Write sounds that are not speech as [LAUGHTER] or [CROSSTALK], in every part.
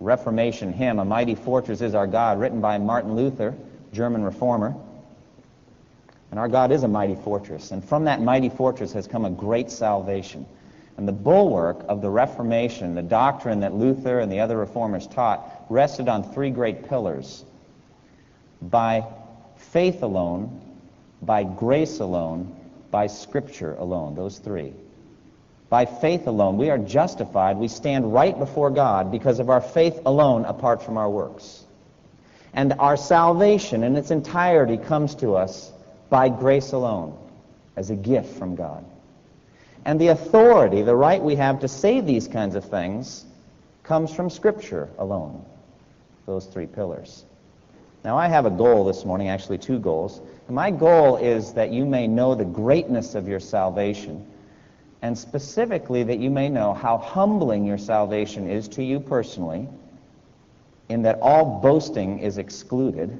Reformation hymn, A Mighty Fortress is Our God, written by Martin Luther, German reformer. And our God is a mighty fortress. And from that mighty fortress has come a great salvation. And the bulwark of the Reformation, the doctrine that Luther and the other reformers taught, rested on three great pillars. By faith alone, by grace alone, by Scripture alone. Those three. By faith alone, we are justified. We stand right before God because of our faith alone apart from our works. And our salvation in its entirety comes to us by grace alone, as a gift from God. And the authority, the right we have to say these kinds of things, comes from Scripture alone. Those three pillars. Now, I have a goal this morning, actually, two goals. My goal is that you may know the greatness of your salvation and specifically that you may know how humbling your salvation is to you personally, in that all boasting is excluded.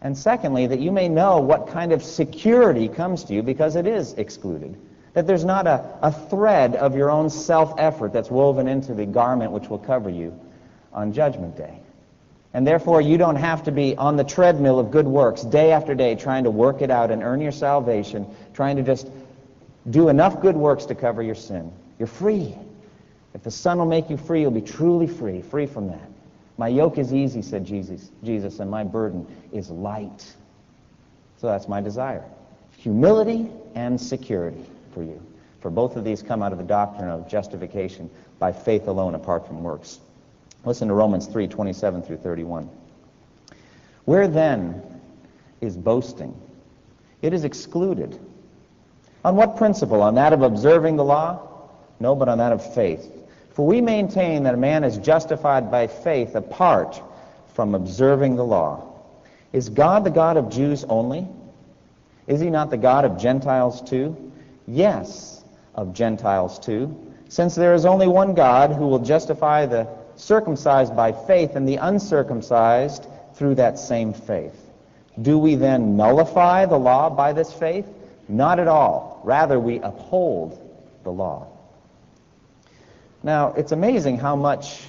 And secondly, that you may know what kind of security comes to you because it is excluded. That there's not a, a thread of your own self effort that's woven into the garment which will cover you on Judgment Day. And therefore, you don't have to be on the treadmill of good works day after day trying to work it out and earn your salvation, trying to just do enough good works to cover your sin. You're free. If the Son will make you free, you'll be truly free, free from that. My yoke is easy, said Jesus, Jesus, and my burden is light. So that's my desire. Humility and security for you. For both of these come out of the doctrine of justification by faith alone apart from works. Listen to Romans 3, 27 through 31. Where then is boasting? It is excluded. On what principle? On that of observing the law? No, but on that of faith. For we maintain that a man is justified by faith apart from observing the law. Is God the God of Jews only? Is he not the God of Gentiles too? Yes, of Gentiles too, since there is only one God who will justify the circumcised by faith and the uncircumcised through that same faith. Do we then nullify the law by this faith? Not at all. Rather, we uphold the law. Now, it's amazing how much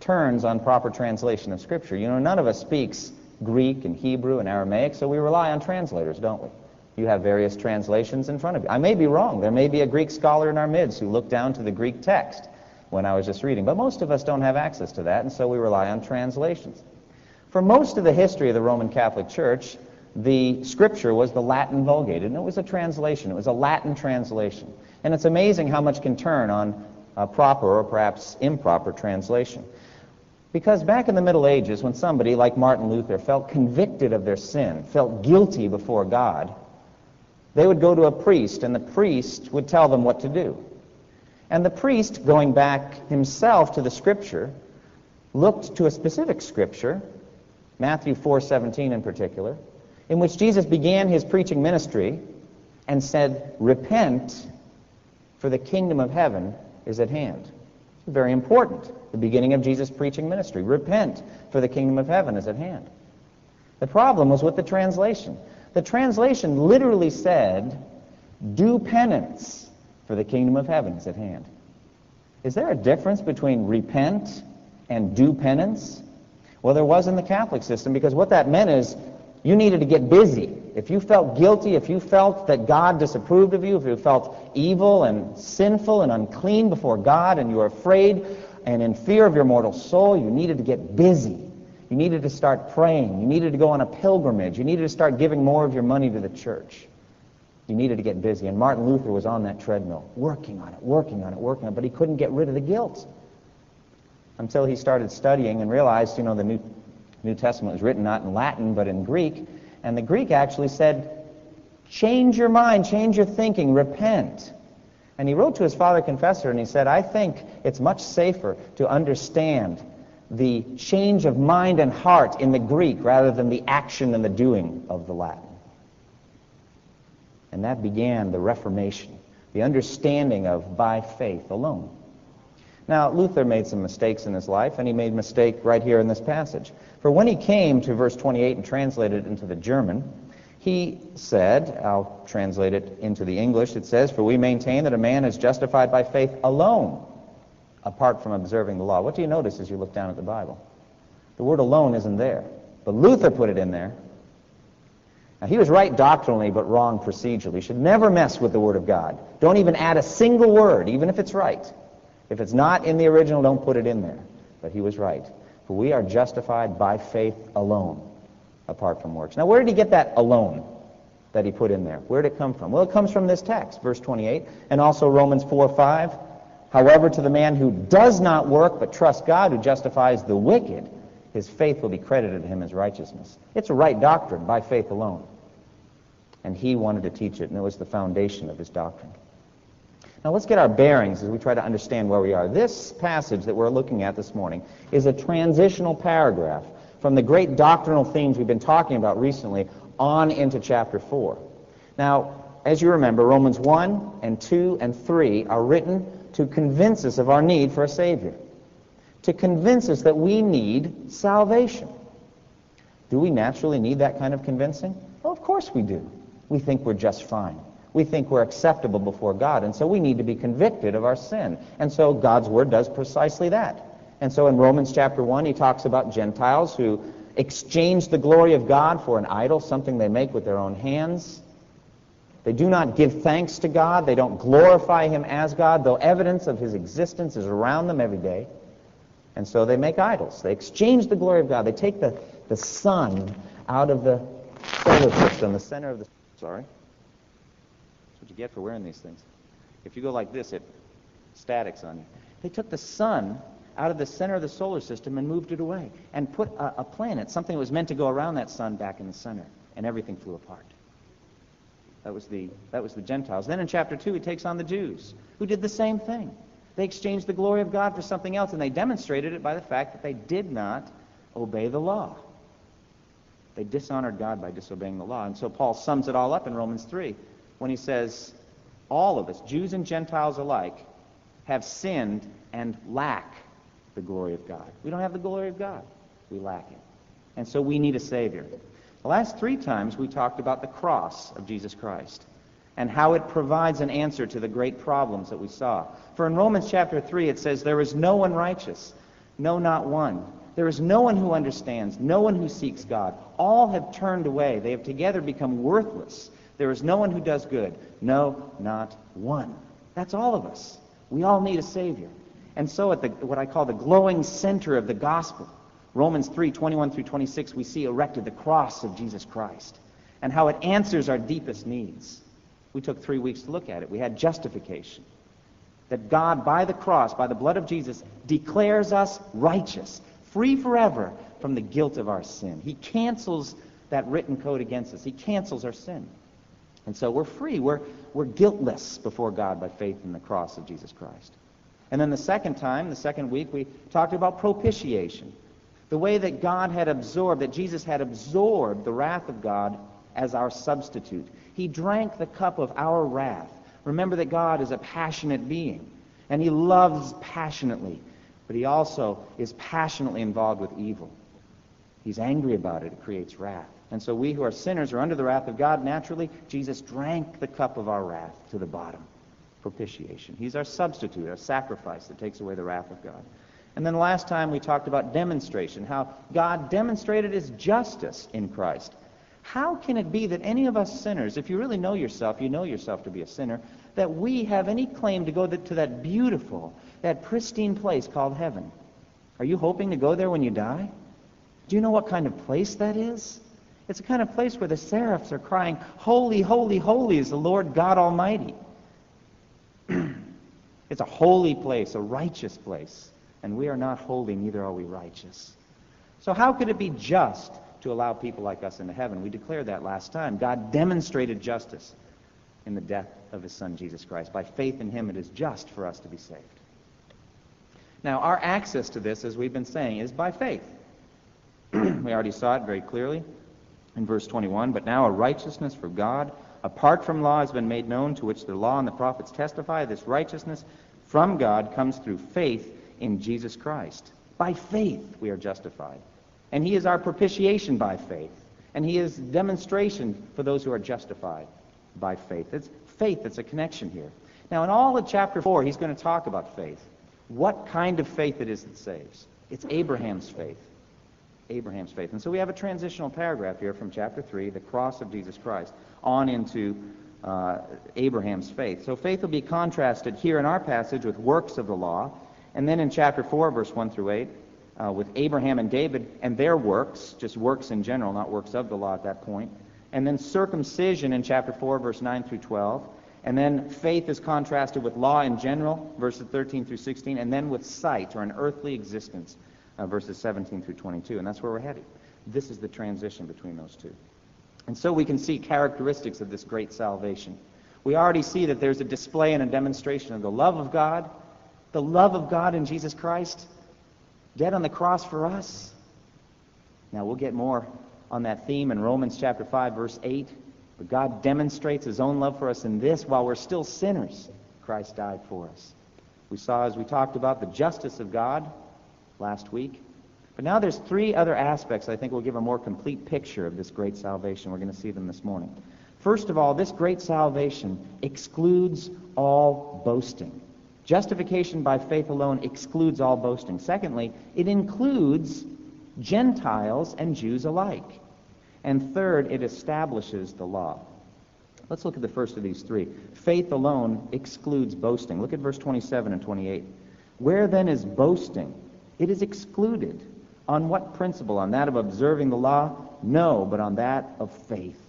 turns on proper translation of Scripture. You know, none of us speaks Greek and Hebrew and Aramaic, so we rely on translators, don't we? You have various translations in front of you. I may be wrong. There may be a Greek scholar in our midst who looked down to the Greek text when I was just reading, but most of us don't have access to that, and so we rely on translations. For most of the history of the Roman Catholic Church, the scripture was the Latin Vulgate, and it was a translation. It was a Latin translation. And it's amazing how much can turn on a proper or perhaps improper translation. Because back in the Middle Ages, when somebody like Martin Luther felt convicted of their sin, felt guilty before God, they would go to a priest, and the priest would tell them what to do. And the priest, going back himself to the scripture, looked to a specific scripture, Matthew 4:17 in particular, in which Jesus began his preaching ministry and said, Repent, for the kingdom of heaven is at hand. Very important. The beginning of Jesus' preaching ministry. Repent, for the kingdom of heaven is at hand. The problem was with the translation. The translation literally said, Do penance, for the kingdom of heaven is at hand. Is there a difference between repent and do penance? Well, there was in the Catholic system because what that meant is you needed to get busy. If you felt guilty, if you felt that God disapproved of you, if you felt evil and sinful and unclean before God and you were afraid and in fear of your mortal soul, you needed to get busy. You needed to start praying. You needed to go on a pilgrimage. You needed to start giving more of your money to the church. You needed to get busy. And Martin Luther was on that treadmill, working on it, working on it, working on it, but he couldn't get rid of the guilt until he started studying and realized, you know, the New New Testament was written not in Latin, but in Greek. And the Greek actually said, change your mind, change your thinking, repent. And he wrote to his father confessor and he said, I think it's much safer to understand the change of mind and heart in the Greek rather than the action and the doing of the Latin. And that began the Reformation, the understanding of by faith alone. Now, Luther made some mistakes in his life, and he made a mistake right here in this passage. For when he came to verse 28 and translated it into the German, he said, I'll translate it into the English, it says, For we maintain that a man is justified by faith alone, apart from observing the law. What do you notice as you look down at the Bible? The word alone isn't there. But Luther put it in there. Now, he was right doctrinally, but wrong procedurally. You should never mess with the Word of God. Don't even add a single word, even if it's right. If it's not in the original, don't put it in there. But he was right. For we are justified by faith alone, apart from works. Now, where did he get that alone that he put in there? Where did it come from? Well, it comes from this text, verse 28, and also Romans 4 5. However, to the man who does not work but trusts God, who justifies the wicked, his faith will be credited to him as righteousness. It's a right doctrine by faith alone. And he wanted to teach it, and it was the foundation of his doctrine. Now let's get our bearings as we try to understand where we are. This passage that we're looking at this morning is a transitional paragraph from the great doctrinal themes we've been talking about recently on into chapter 4. Now, as you remember, Romans 1 and 2 and 3 are written to convince us of our need for a Savior, to convince us that we need salvation. Do we naturally need that kind of convincing? Well, of course we do. We think we're just fine we think we're acceptable before God. And so we need to be convicted of our sin. And so God's Word does precisely that. And so in Romans chapter 1, he talks about Gentiles who exchange the glory of God for an idol, something they make with their own hands. They do not give thanks to God. They don't glorify Him as God, though evidence of His existence is around them every day. And so they make idols. They exchange the glory of God. They take the, the sun out of the solar system, the center of the... Sorry what you get for wearing these things. If you go like this, it statics on you. They took the sun out of the center of the solar system and moved it away and put a, a planet, something that was meant to go around that sun, back in the center, and everything flew apart. That was the, that was the Gentiles. Then in chapter 2, he takes on the Jews, who did the same thing. They exchanged the glory of God for something else, and they demonstrated it by the fact that they did not obey the law. They dishonored God by disobeying the law. And so Paul sums it all up in Romans 3 when he says, all of us, Jews and Gentiles alike, have sinned and lack the glory of God. We don't have the glory of God. We lack it. And so we need a Savior. The last three times we talked about the cross of Jesus Christ and how it provides an answer to the great problems that we saw. For in Romans chapter 3 it says, There is no one righteous, no, not one. There is no one who understands, no one who seeks God. All have turned away. They have together become worthless. There is no one who does good. No, not one. That's all of us. We all need a Savior. And so at the, what I call the glowing center of the gospel, Romans 3, 21 through 26, we see erected the cross of Jesus Christ and how it answers our deepest needs. We took three weeks to look at it. We had justification. That God, by the cross, by the blood of Jesus, declares us righteous, free forever from the guilt of our sin. He cancels that written code against us. He cancels our sin. And so we're free. We're, we're guiltless before God by faith in the cross of Jesus Christ. And then the second time, the second week, we talked about propitiation. The way that God had absorbed, that Jesus had absorbed the wrath of God as our substitute. He drank the cup of our wrath. Remember that God is a passionate being, and he loves passionately, but he also is passionately involved with evil. He's angry about it. It creates wrath. And so we who are sinners are under the wrath of God. Naturally, Jesus drank the cup of our wrath to the bottom. Propitiation. He's our substitute, our sacrifice that takes away the wrath of God. And then last time we talked about demonstration, how God demonstrated his justice in Christ. How can it be that any of us sinners, if you really know yourself, you know yourself to be a sinner, that we have any claim to go to that beautiful, that pristine place called heaven? Are you hoping to go there when you die? Do you know what kind of place that is? It's a kind of place where the seraphs are crying, Holy, holy, holy is the Lord God Almighty. [CLEARS THROAT] it's a holy place, a righteous place. And we are not holy, neither are we righteous. So how could it be just to allow people like us into heaven? We declared that last time. God demonstrated justice in the death of his son Jesus Christ. By faith in him, it is just for us to be saved. Now, our access to this, as we've been saying, is by faith. [CLEARS THROAT] we already saw it very clearly in verse 21. But now a righteousness for God, apart from law, has been made known, to which the law and the prophets testify. This righteousness from God comes through faith in Jesus Christ. By faith we are justified. And he is our propitiation by faith. And he is demonstration for those who are justified by faith. It's faith that's a connection here. Now, in all of chapter 4, he's going to talk about faith. What kind of faith it is that saves. It's Abraham's faith. Abraham's faith. And so we have a transitional paragraph here from chapter 3, the cross of Jesus Christ, on into uh, Abraham's faith. So faith will be contrasted here in our passage with works of the law, and then in chapter 4, verse 1 through 8, uh, with Abraham and David and their works, just works in general, not works of the law at that point. And then circumcision in chapter 4, verse 9 through 12. And then faith is contrasted with law in general, verses 13 through 16, and then with sight, or an earthly existence, uh, verses 17 through 22. And that's where we're headed. This is the transition between those two. And so we can see characteristics of this great salvation. We already see that there's a display and a demonstration of the love of God, the love of God in Jesus Christ, dead on the cross for us. Now, we'll get more on that theme in Romans chapter 5, verse 8. But God demonstrates his own love for us in this while we're still sinners, Christ died for us. We saw, as we talked about, the justice of God last week. But now there's three other aspects I think will give a more complete picture of this great salvation. We're going to see them this morning. First of all, this great salvation excludes all boasting. Justification by faith alone excludes all boasting. Secondly, it includes Gentiles and Jews alike. And third, it establishes the law. Let's look at the first of these three. Faith alone excludes boasting. Look at verse 27 and 28. Where then is boasting? It is excluded. On what principle? On that of observing the law? No, but on that of faith.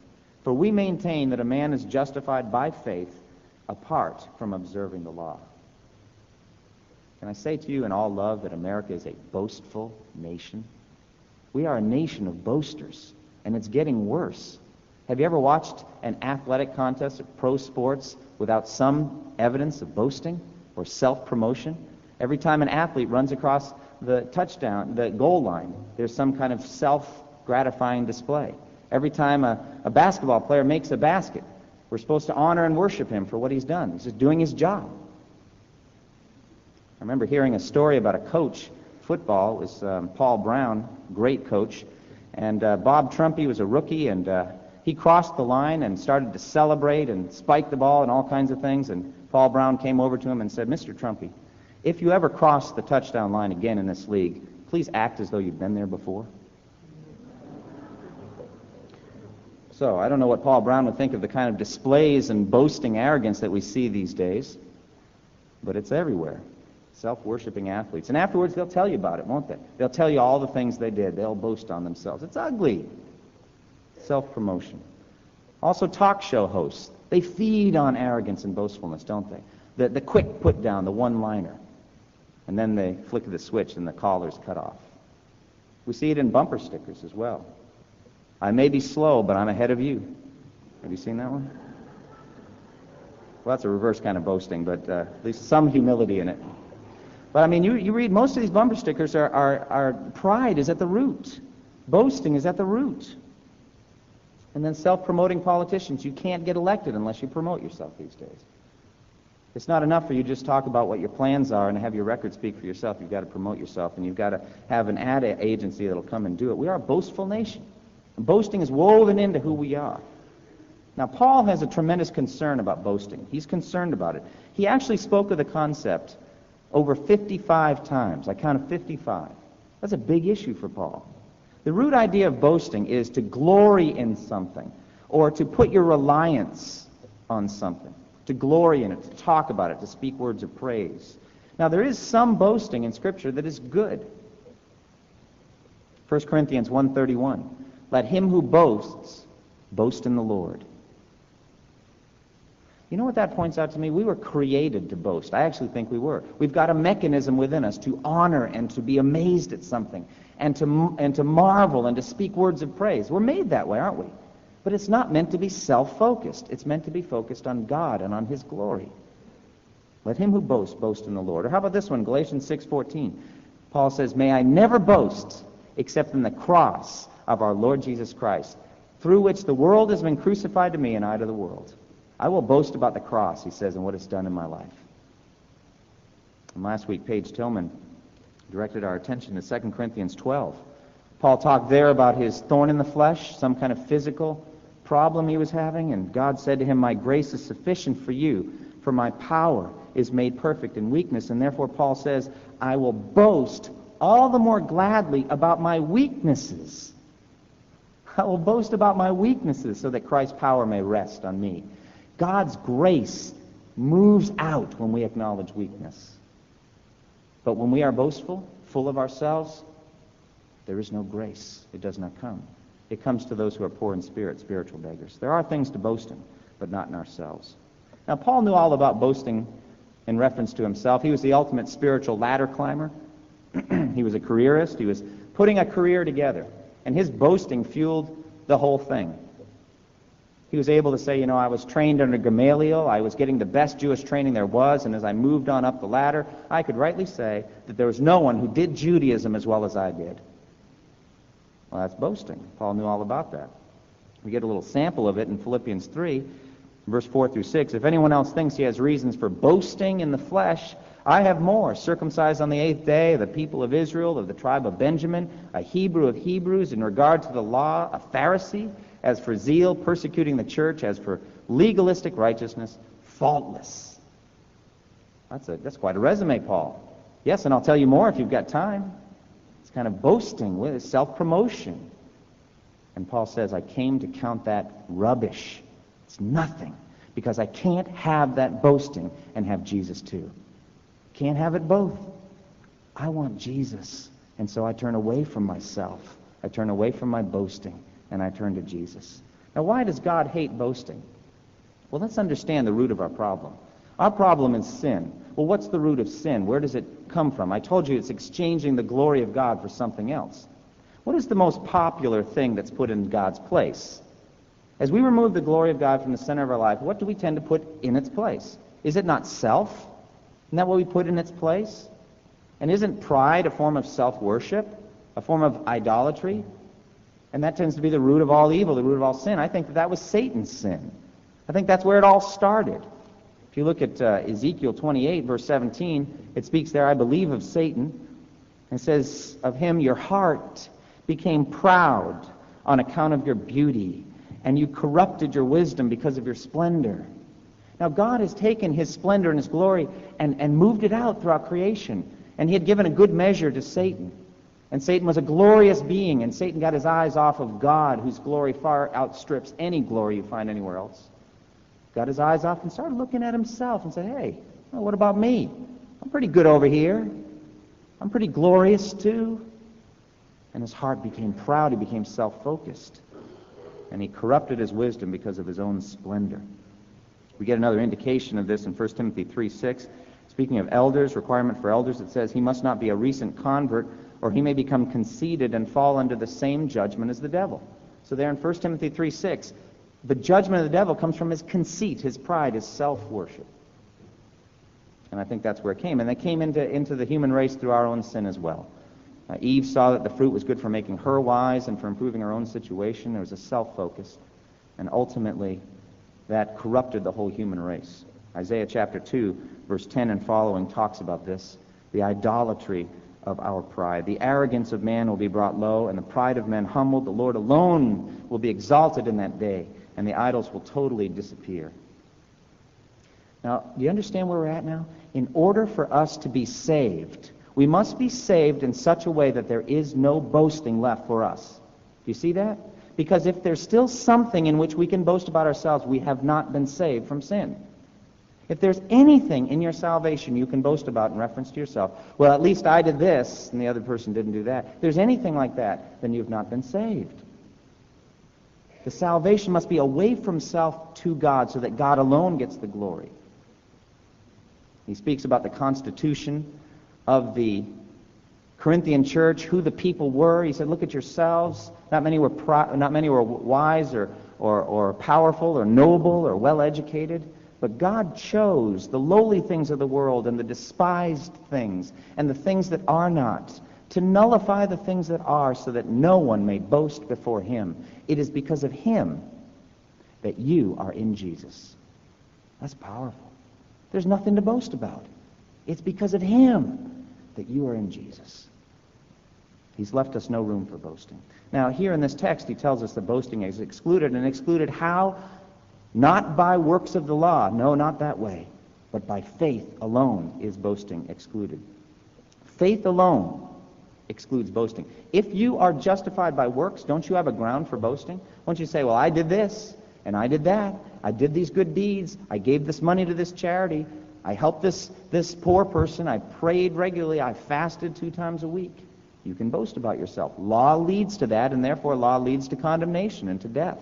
For we maintain that a man is justified by faith apart from observing the law. Can I say to you in all love that America is a boastful nation? We are a nation of boasters, and it's getting worse. Have you ever watched an athletic contest of pro sports without some evidence of boasting or self-promotion? Every time an athlete runs across the touchdown, the goal line, there's some kind of self-gratifying display. Every time a, a basketball player makes a basket, we're supposed to honor and worship him for what he's done. He's just doing his job. I remember hearing a story about a coach, football, it was um, Paul Brown, great coach, and uh, Bob Trumpy was a rookie, and uh, he crossed the line and started to celebrate and spike the ball and all kinds of things, and Paul Brown came over to him and said, Mr. Trumpy, if you ever cross the touchdown line again in this league, please act as though you've been there before. So I don't know what Paul Brown would think of the kind of displays and boasting arrogance that we see these days, but it's everywhere self-worshipping athletes. And afterwards, they'll tell you about it, won't they? They'll tell you all the things they did. They'll boast on themselves. It's ugly. Self-promotion. Also, talk show hosts. They feed on arrogance and boastfulness, don't they? The, the quick put down, the one-liner. And then they flick the switch and the collar's cut off. We see it in bumper stickers as well. I may be slow, but I'm ahead of you. Have you seen that one? Well, that's a reverse kind of boasting, but uh, at least some humility in it. But I mean, you, you read most of these bumper stickers are, are, are pride is at the root. Boasting is at the root. And then self-promoting politicians. You can't get elected unless you promote yourself these days. It's not enough for you to just talk about what your plans are and have your record speak for yourself. You've got to promote yourself, and you've got to have an ad agency that'll come and do it. We are a boastful nation. And boasting is woven into who we are. Now, Paul has a tremendous concern about boasting. He's concerned about it. He actually spoke of the concept over 55 times. I counted 55. That's a big issue for Paul. The root idea of boasting is to glory in something or to put your reliance on something, to glory in it, to talk about it, to speak words of praise. Now, there is some boasting in Scripture that is good. 1 Corinthians 1.31, Let him who boasts boast in the Lord. You know what that points out to me? We were created to boast. I actually think we were. We've got a mechanism within us to honor and to be amazed at something and to, and to marvel and to speak words of praise. We're made that way, aren't we? But it's not meant to be self-focused. It's meant to be focused on God and on His glory. Let him who boasts boast in the Lord. Or how about this one, Galatians 6:14? Paul says, "May I never boast except in the cross of our Lord Jesus Christ, through which the world has been crucified to me and I to the world." I will boast about the cross, he says, and what it's done in my life. And last week, Paige Tillman directed our attention to 2 Corinthians 12. Paul talked there about his thorn in the flesh, some kind of physical problem he was having, and God said to him, My grace is sufficient for you, for my power is made perfect in weakness. And therefore, Paul says, I will boast all the more gladly about my weaknesses. I will boast about my weaknesses so that Christ's power may rest on me. God's grace moves out when we acknowledge weakness. But when we are boastful, full of ourselves, there is no grace. It does not come. It comes to those who are poor in spirit, spiritual beggars. There are things to boast in, but not in ourselves. Now, Paul knew all about boasting in reference to himself. He was the ultimate spiritual ladder climber. [CLEARS THROAT] he was a careerist. He was putting a career together. And his boasting fueled the whole thing. He was able to say, you know, I was trained under Gamaliel. I was getting the best Jewish training there was. And as I moved on up the ladder, I could rightly say that there was no one who did Judaism as well as I did. Well, that's boasting. Paul knew all about that. We get a little sample of it in Philippians 3, verse 4 through 6. If anyone else thinks he has reasons for boasting in the flesh, I have more. Circumcised on the eighth day, the people of Israel, of the tribe of Benjamin, a Hebrew of Hebrews, in regard to the law, a Pharisee, as for zeal, persecuting the church, as for legalistic righteousness, faultless. That's, a, that's quite a resume, Paul. Yes, and I'll tell you more if you've got time. Kind of boasting, with self-promotion. And Paul says, I came to count that rubbish. It's nothing. Because I can't have that boasting and have Jesus too. Can't have it both. I want Jesus. And so I turn away from myself. I turn away from my boasting and I turn to Jesus. Now, why does God hate boasting? Well, let's understand the root of our problem. Our problem is sin. Well, what's the root of sin? Where does it come from? I told you it's exchanging the glory of God for something else. What is the most popular thing that's put in God's place? As we remove the glory of God from the center of our life, what do we tend to put in its place? Is it not self? Isn't that what we put in its place? And isn't pride a form of self-worship, a form of idolatry? And that tends to be the root of all evil, the root of all sin. I think that that was Satan's sin. I think that's where it all started. If you look at uh, Ezekiel 28, verse 17, it speaks there, I believe, of Satan. And says, Of him your heart became proud on account of your beauty, and you corrupted your wisdom because of your splendor. Now, God has taken his splendor and his glory and, and moved it out throughout creation. And he had given a good measure to Satan. And Satan was a glorious being, and Satan got his eyes off of God, whose glory far outstrips any glory you find anywhere else got his eyes off and started looking at himself and said, hey, well, what about me? I'm pretty good over here. I'm pretty glorious too. And his heart became proud. He became self-focused. And he corrupted his wisdom because of his own splendor. We get another indication of this in 1 Timothy 3 6. Speaking of elders, requirement for elders, it says he must not be a recent convert, or he may become conceited and fall under the same judgment as the devil. So there in 1 Timothy 3 6, the judgment of the devil comes from his conceit, his pride, his self-worship. And I think that's where it came. And it came into, into the human race through our own sin as well. Uh, Eve saw that the fruit was good for making her wise and for improving her own situation. There was a self-focus. And ultimately, that corrupted the whole human race. Isaiah chapter 2, verse 10 and following talks about this. The idolatry of our pride. The arrogance of man will be brought low, and the pride of men humbled. The Lord alone will be exalted in that day and the idols will totally disappear. Now, do you understand where we're at now? In order for us to be saved, we must be saved in such a way that there is no boasting left for us. Do you see that? Because if there's still something in which we can boast about ourselves, we have not been saved from sin. If there's anything in your salvation you can boast about in reference to yourself, well, at least I did this and the other person didn't do that. If there's anything like that, then you've not been saved. The salvation must be away from self to God so that God alone gets the glory. He speaks about the constitution of the Corinthian church, who the people were. He said, look at yourselves. Not many were, pro- not many were wise or, or, or powerful or noble or well educated. But God chose the lowly things of the world and the despised things and the things that are not to nullify the things that are so that no one may boast before him. It is because of him that you are in Jesus. That's powerful. There's nothing to boast about. It's because of him that you are in Jesus. He's left us no room for boasting. Now, here in this text, he tells us that boasting is excluded, and excluded how? Not by works of the law. No, not that way. But by faith alone is boasting excluded. Faith alone excludes boasting. If you are justified by works, don't you have a ground for boasting? Won't you say, well, I did this, and I did that. I did these good deeds. I gave this money to this charity. I helped this, this poor person. I prayed regularly. I fasted two times a week. You can boast about yourself. Law leads to that, and therefore law leads to condemnation and to death.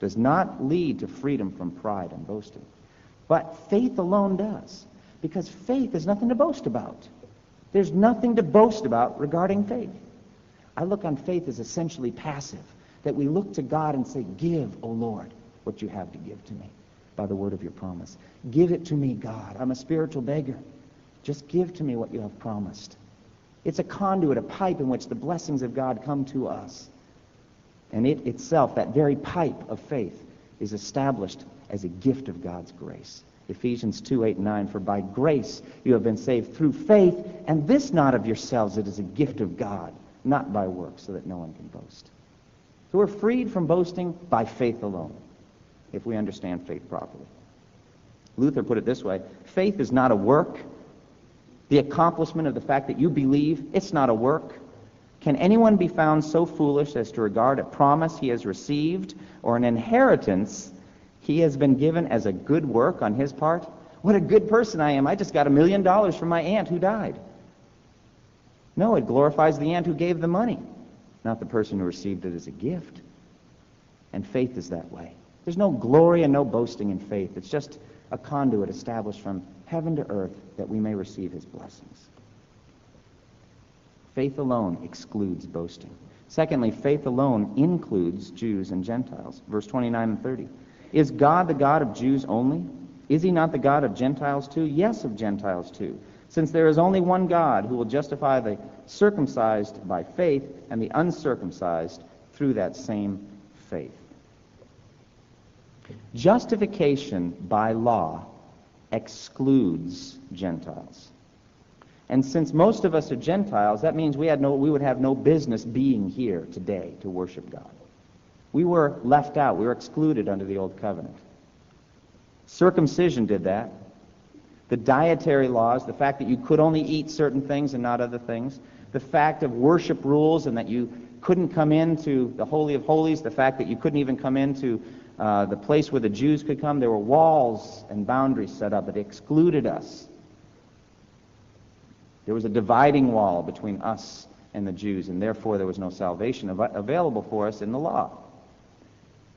Does not lead to freedom from pride and boasting. But faith alone does, because faith is nothing to boast about. There's nothing to boast about regarding faith. I look on faith as essentially passive, that we look to God and say, Give, O Lord, what you have to give to me by the word of your promise. Give it to me, God. I'm a spiritual beggar. Just give to me what you have promised. It's a conduit, a pipe in which the blessings of God come to us. And it itself, that very pipe of faith, is established as a gift of God's grace. Ephesians 2, 8, and 9, For by grace you have been saved through faith, and this not of yourselves, it is a gift of God, not by works, so that no one can boast. So we're freed from boasting by faith alone, if we understand faith properly. Luther put it this way faith is not a work, the accomplishment of the fact that you believe, it's not a work. Can anyone be found so foolish as to regard a promise he has received or an inheritance he has been given as a good work on his part? What a good person I am. I just got a million dollars from my aunt who died. No, it glorifies the aunt who gave the money, not the person who received it as a gift. And faith is that way. There's no glory and no boasting in faith. It's just a conduit established from heaven to earth that we may receive his blessings. Faith alone excludes boasting. Secondly, faith alone includes Jews and Gentiles. Verse 29 and 30. Is God the God of Jews only? Is he not the God of Gentiles too? Yes, of Gentiles too. Since there is only one God who will justify the circumcised by faith and the uncircumcised through that same faith. Justification by law excludes Gentiles. And since most of us are Gentiles, that means we, had no, we would have no business being here today to worship God. We were left out. We were excluded under the Old Covenant. Circumcision did that. The dietary laws, the fact that you could only eat certain things and not other things, the fact of worship rules and that you couldn't come into the Holy of Holies, the fact that you couldn't even come into uh, the place where the Jews could come. There were walls and boundaries set up that excluded us. There was a dividing wall between us and the Jews, and therefore there was no salvation av- available for us in the law.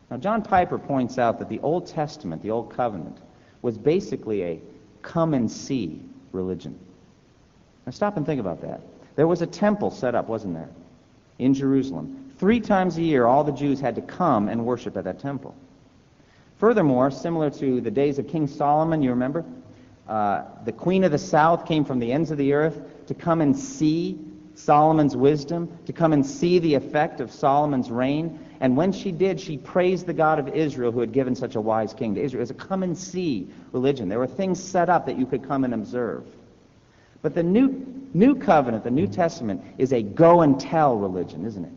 Now, John Piper points out that the Old Testament, the Old Covenant, was basically a come and see religion. Now, stop and think about that. There was a temple set up, wasn't there, in Jerusalem. Three times a year, all the Jews had to come and worship at that temple. Furthermore, similar to the days of King Solomon, you remember? Uh, the queen of the south came from the ends of the earth to come and see Solomon's wisdom, to come and see the effect of Solomon's reign. And when she did, she praised the God of Israel who had given such a wise king to Israel. It was a come and see religion. There were things set up that you could come and observe. But the new, new covenant, the New Testament, is a go and tell religion, isn't it?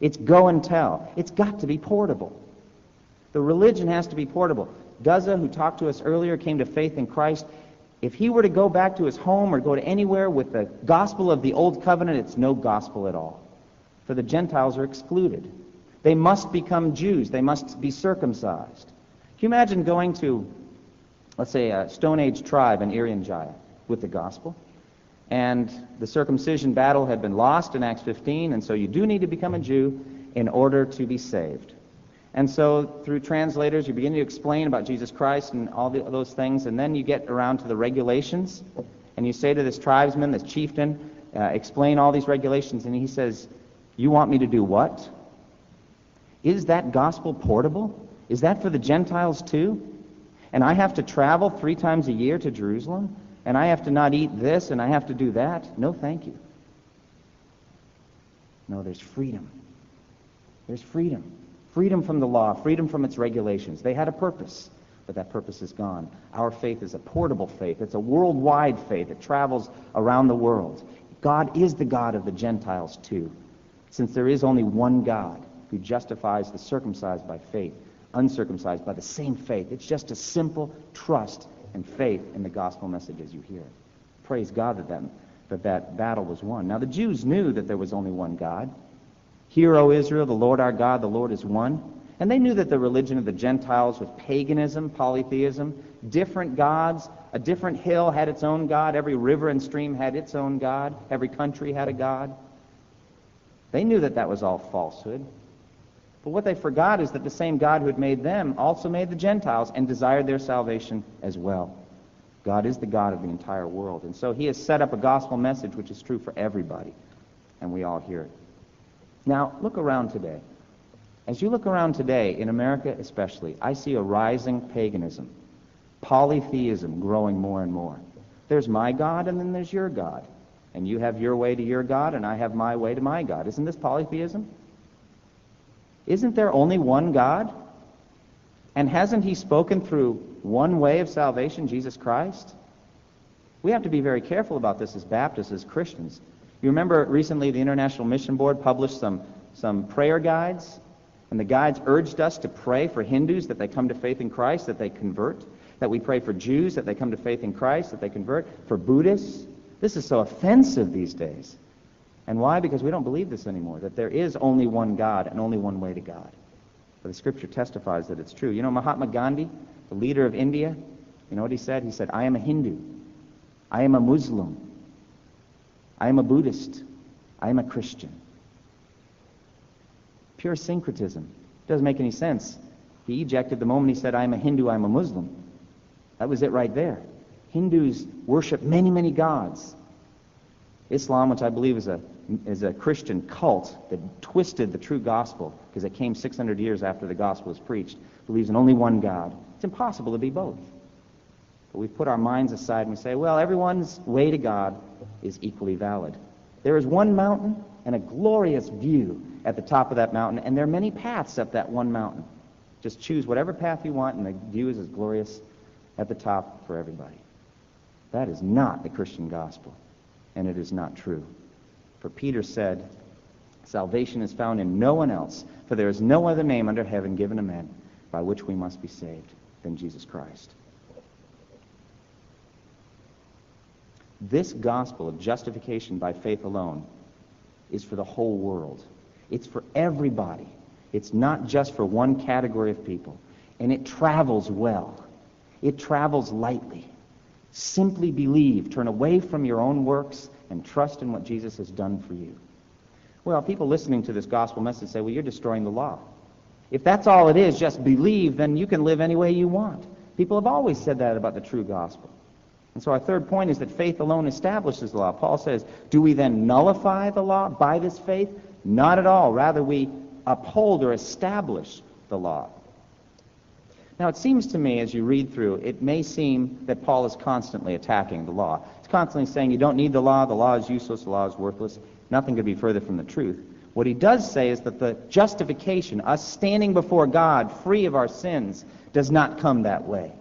It's go and tell. It's got to be portable. The religion has to be portable. Gaza, who talked to us earlier, came to faith in Christ. If he were to go back to his home or go to anywhere with the gospel of the Old Covenant, it's no gospel at all. For the Gentiles are excluded. They must become Jews. They must be circumcised. Can you imagine going to, let's say, a Stone Age tribe in Irian with the gospel? And the circumcision battle had been lost in Acts 15, and so you do need to become a Jew in order to be saved. And so, through translators, you begin to explain about Jesus Christ and all the, those things, and then you get around to the regulations, and you say to this tribesman, this chieftain, uh, explain all these regulations, and he says, You want me to do what? Is that gospel portable? Is that for the Gentiles too? And I have to travel three times a year to Jerusalem? And I have to not eat this and I have to do that? No, thank you. No, there's freedom. There's freedom. Freedom from the law, freedom from its regulations. They had a purpose, but that purpose is gone. Our faith is a portable faith. It's a worldwide faith. It travels around the world. God is the God of the Gentiles too, since there is only one God who justifies the circumcised by faith, uncircumcised by the same faith. It's just a simple trust and faith in the gospel message as you hear. Praise God that that, that that battle was won. Now the Jews knew that there was only one God. Hear, O Israel, the Lord our God, the Lord is one. And they knew that the religion of the Gentiles was paganism, polytheism, different gods. A different hill had its own God. Every river and stream had its own God. Every country had a God. They knew that that was all falsehood. But what they forgot is that the same God who had made them also made the Gentiles and desired their salvation as well. God is the God of the entire world. And so he has set up a gospel message which is true for everybody. And we all hear it. Now, look around today. As you look around today, in America especially, I see a rising paganism, polytheism growing more and more. There's my God, and then there's your God. And you have your way to your God, and I have my way to my God. Isn't this polytheism? Isn't there only one God? And hasn't he spoken through one way of salvation, Jesus Christ? We have to be very careful about this as Baptists, as Christians. You remember recently the International Mission Board published some, some prayer guides, and the guides urged us to pray for Hindus that they come to faith in Christ, that they convert, that we pray for Jews that they come to faith in Christ, that they convert, for Buddhists. This is so offensive these days. And why? Because we don't believe this anymore, that there is only one God and only one way to God. But the scripture testifies that it's true. You know, Mahatma Gandhi, the leader of India, you know what he said? He said, I am a Hindu. I am a Muslim. I am a Buddhist. I am a Christian. Pure syncretism. Doesn't make any sense. He ejected the moment he said, I am a Hindu, I am a Muslim. That was it right there. Hindus worship many, many gods. Islam, which I believe is a, is a Christian cult that twisted the true gospel because it came 600 years after the gospel was preached, believes in only one God. It's impossible to be both. But we put our minds aside and we say, well, everyone's way to God is equally valid. There is one mountain and a glorious view at the top of that mountain, and there are many paths up that one mountain. Just choose whatever path you want, and the view is as glorious at the top for everybody. That is not the Christian gospel, and it is not true. For Peter said, Salvation is found in no one else, for there is no other name under heaven given to men by which we must be saved than Jesus Christ. This gospel of justification by faith alone is for the whole world. It's for everybody. It's not just for one category of people. And it travels well. It travels lightly. Simply believe. Turn away from your own works and trust in what Jesus has done for you. Well, people listening to this gospel message say, well, you're destroying the law. If that's all it is, just believe, then you can live any way you want. People have always said that about the true gospel. And so our third point is that faith alone establishes the law. Paul says, do we then nullify the law by this faith? Not at all. Rather, we uphold or establish the law. Now, it seems to me, as you read through, it may seem that Paul is constantly attacking the law. He's constantly saying, you don't need the law, the law is useless, the law is worthless. Nothing could be further from the truth. What he does say is that the justification, us standing before God free of our sins, does not come that way.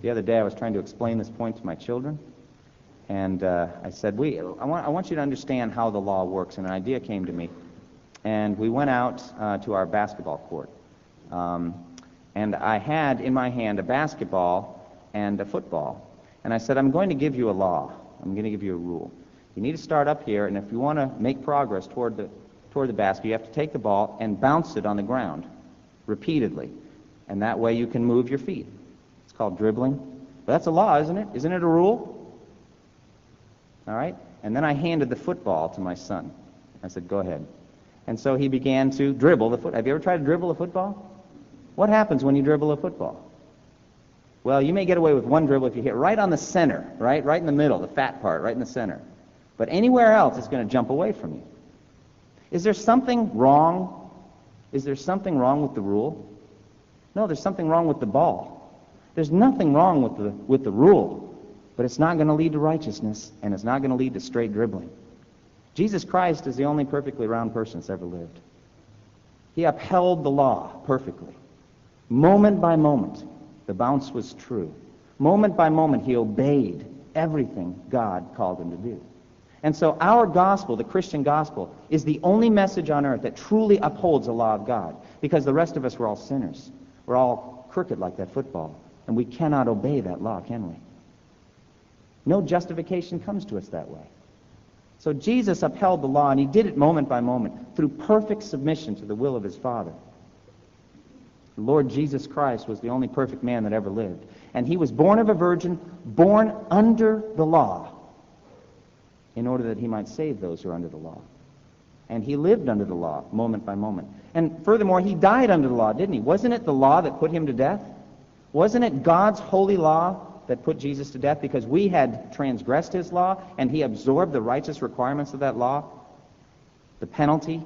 The other day I was trying to explain this point to my children, and uh, I said, we, I, want, I want you to understand how the law works, and an idea came to me. And we went out uh, to our basketball court. Um, and I had in my hand a basketball and a football. And I said, I'm going to give you a law. I'm going to give you a rule. You need to start up here, and if you want to make progress toward the, toward the basket, you have to take the ball and bounce it on the ground repeatedly. And that way you can move your feet It's called dribbling. But that's a law, isn't it? Isn't it a rule? All right? And then I handed the football to my son. I said, go ahead. And so he began to dribble the foot. Have you ever tried to dribble a football? What happens when you dribble a football? Well, you may get away with one dribble if you hit right on the center, right? Right in the middle, the fat part, right in the center. But anywhere else, it's going to jump away from you. Is there something wrong? Is there something wrong with the rule? No, there's something wrong with the ball. There's nothing wrong with the, with the rule, but it's not going to lead to righteousness, and it's not going to lead to straight dribbling. Jesus Christ is the only perfectly round person that's ever lived. He upheld the law perfectly. Moment by moment, the bounce was true. Moment by moment, he obeyed everything God called him to do. And so our gospel, the Christian gospel, is the only message on earth that truly upholds the law of God. Because the rest of us were all sinners. We're all crooked like that football. And we cannot obey that law, can we? No justification comes to us that way. So Jesus upheld the law, and he did it moment by moment through perfect submission to the will of his Father. The Lord Jesus Christ was the only perfect man that ever lived. And he was born of a virgin, born under the law, in order that he might save those who are under the law. And he lived under the law, moment by moment. And furthermore, he died under the law, didn't he? Wasn't it the law that put him to death? Wasn't it God's holy law that put Jesus to death because we had transgressed his law and he absorbed the righteous requirements of that law? The penalty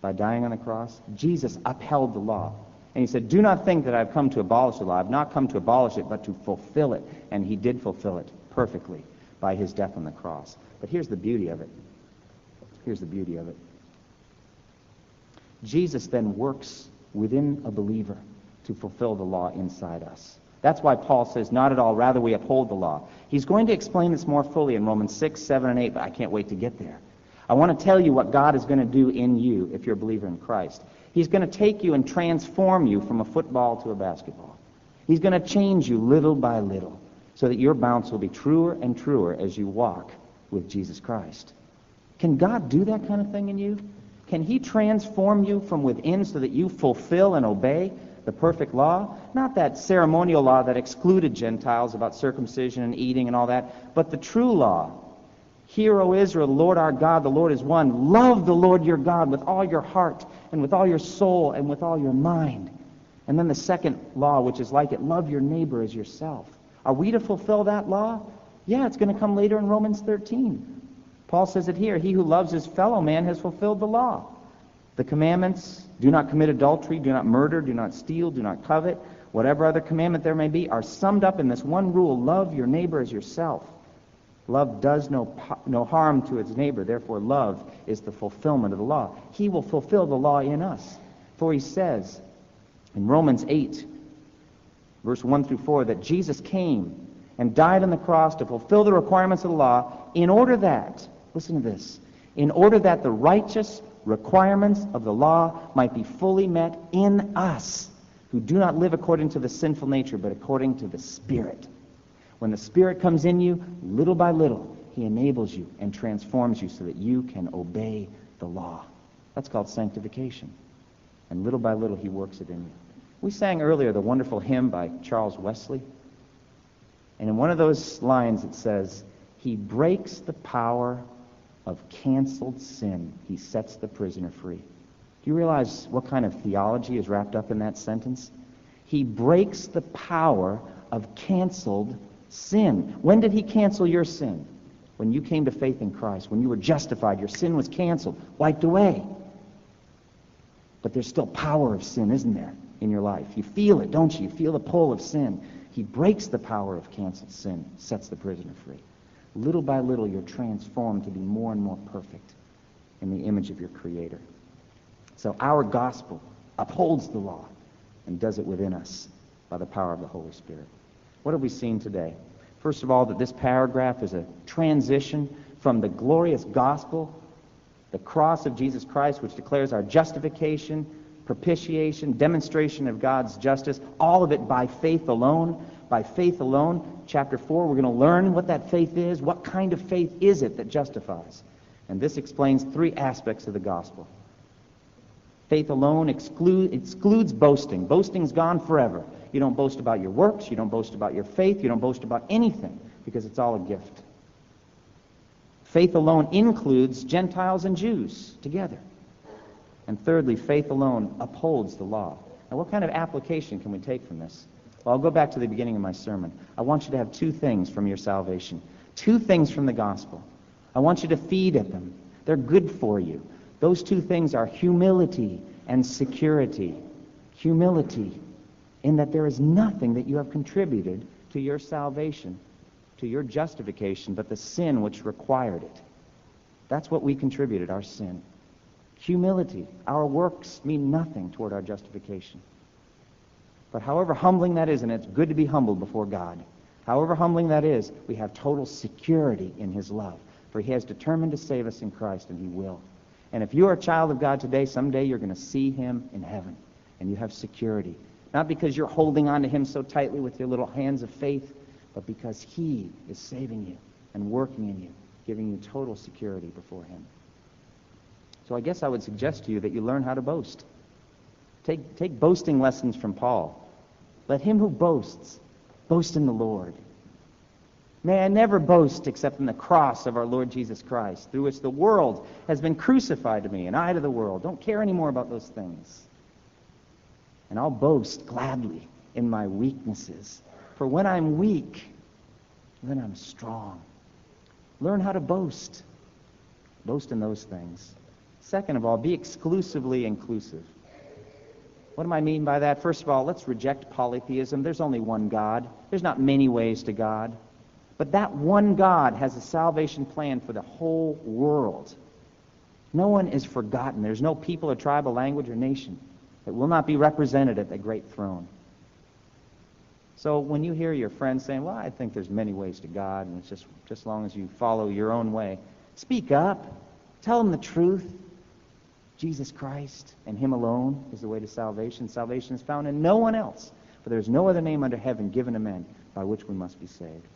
by dying on the cross? Jesus upheld the law. And he said, Do not think that I've come to abolish the law. I've not come to abolish it, but to fulfill it. And he did fulfill it perfectly by his death on the cross. But here's the beauty of it. Here's the beauty of it. Jesus then works within a believer to fulfill the law inside us. That's why Paul says, not at all, rather we uphold the law. He's going to explain this more fully in Romans 6, 7, and 8, but I can't wait to get there. I want to tell you what God is going to do in you if you're a believer in Christ. He's going to take you and transform you from a football to a basketball. He's going to change you little by little so that your bounce will be truer and truer as you walk with Jesus Christ. Can God do that kind of thing in you? Can he transform you from within so that you fulfill and obey the perfect law? Not that ceremonial law that excluded Gentiles about circumcision and eating and all that, but the true law. Hear, O Israel, the Lord our God, the Lord is one. Love the Lord your God with all your heart and with all your soul and with all your mind. And then the second law, which is like it, love your neighbor as yourself. Are we to fulfill that law? Yeah, it's going to come later in Romans 13. Paul says it here. He who loves his fellow man has fulfilled the law. The commandments, do not commit adultery, do not murder, do not steal, do not covet, whatever other commandment there may be, are summed up in this one rule, love your neighbor as yourself. Love does no, no harm to its neighbor. Therefore, love is the fulfillment of the law. He will fulfill the law in us. For he says in Romans 8, verse 1 through 4, that Jesus came and died on the cross to fulfill the requirements of the law in order that, listen to this, in order that the righteous requirements of the law might be fully met in us who do not live according to the sinful nature, but according to the Spirit. When the Spirit comes in you, little by little, He enables you and transforms you so that you can obey the law. That's called sanctification. And little by little, He works it in you. We sang earlier the wonderful hymn by Charles Wesley. And in one of those lines it says, He breaks the power of canceled sin. He sets the prisoner free. Do you realize what kind of theology is wrapped up in that sentence? He breaks the power of canceled sin. When did he cancel your sin? When you came to faith in Christ. When you were justified, your sin was canceled, wiped away. But there's still power of sin, isn't there, in your life? You feel it, don't you? You feel the pull of sin. He breaks the power of canceled sin, sets the prisoner free. Little by little, you're transformed to be more and more perfect in the image of your Creator. So our gospel upholds the law and does it within us by the power of the Holy Spirit. What have we seen today? First of all, that this paragraph is a transition from the glorious gospel, the cross of Jesus Christ, which declares our justification, propitiation, demonstration of God's justice, all of it by faith alone. By faith alone, chapter 4, we're going to learn what that faith is. What kind of faith is it that justifies? And this explains three aspects of the gospel. Faith alone exclude, excludes boasting. Boasting's gone forever. You don't boast about your works. You don't boast about your faith. You don't boast about anything because it's all a gift. Faith alone includes Gentiles and Jews together. And thirdly, faith alone upholds the law. Now, what kind of application can we take from this? Well, I'll go back to the beginning of my sermon. I want you to have two things from your salvation, two things from the gospel. I want you to feed at them. They're good for you. Those two things are humility and security. Humility. in that there is nothing that you have contributed to your salvation, to your justification, but the sin which required it. That's what we contributed, our sin. Humility. Our works mean nothing toward our justification. But however humbling that is, and it's good to be humbled before God, however humbling that is, we have total security in his love. For he has determined to save us in Christ, and he will. And if you are a child of God today, someday you're going to see him in heaven, and you have security. Not because you're holding on to him so tightly with your little hands of faith, but because he is saving you and working in you, giving you total security before him. So I guess I would suggest to you that you learn how to boast. Take, take boasting lessons from Paul. Let him who boasts boast in the Lord. May I never boast except in the cross of our Lord Jesus Christ, through which the world has been crucified to me, and I to the world. Don't care anymore about those things. And I'll boast gladly in my weaknesses. For when I'm weak, then I'm strong. Learn how to boast. Boast in those things. Second of all, be exclusively inclusive. What do I mean by that? First of all, let's reject polytheism. There's only one God. There's not many ways to God. But that one God has a salvation plan for the whole world. No one is forgotten. There's no people or tribe or language or nation that will not be represented at the great throne. So when you hear your friends saying, well, I think there's many ways to God, and it's just, just as long as you follow your own way, speak up. Tell them the truth. Jesus Christ and Him alone is the way to salvation. Salvation is found in no one else, for there is no other name under heaven given to men by which we must be saved.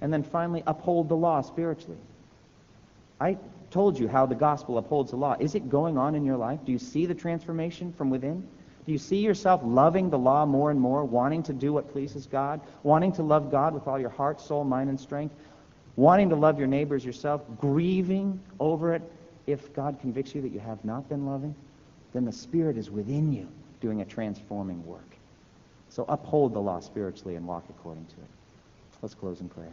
And then finally, uphold the law spiritually. I told you how the gospel upholds the law. Is it going on in your life? Do you see the transformation from within? Do you see yourself loving the law more and more, wanting to do what pleases God, wanting to love God with all your heart, soul, mind, and strength, wanting to love your neighbors yourself, grieving over it if God convicts you that you have not been loving? Then the Spirit is within you doing a transforming work. So uphold the law spiritually and walk according to it. Let's close in prayer.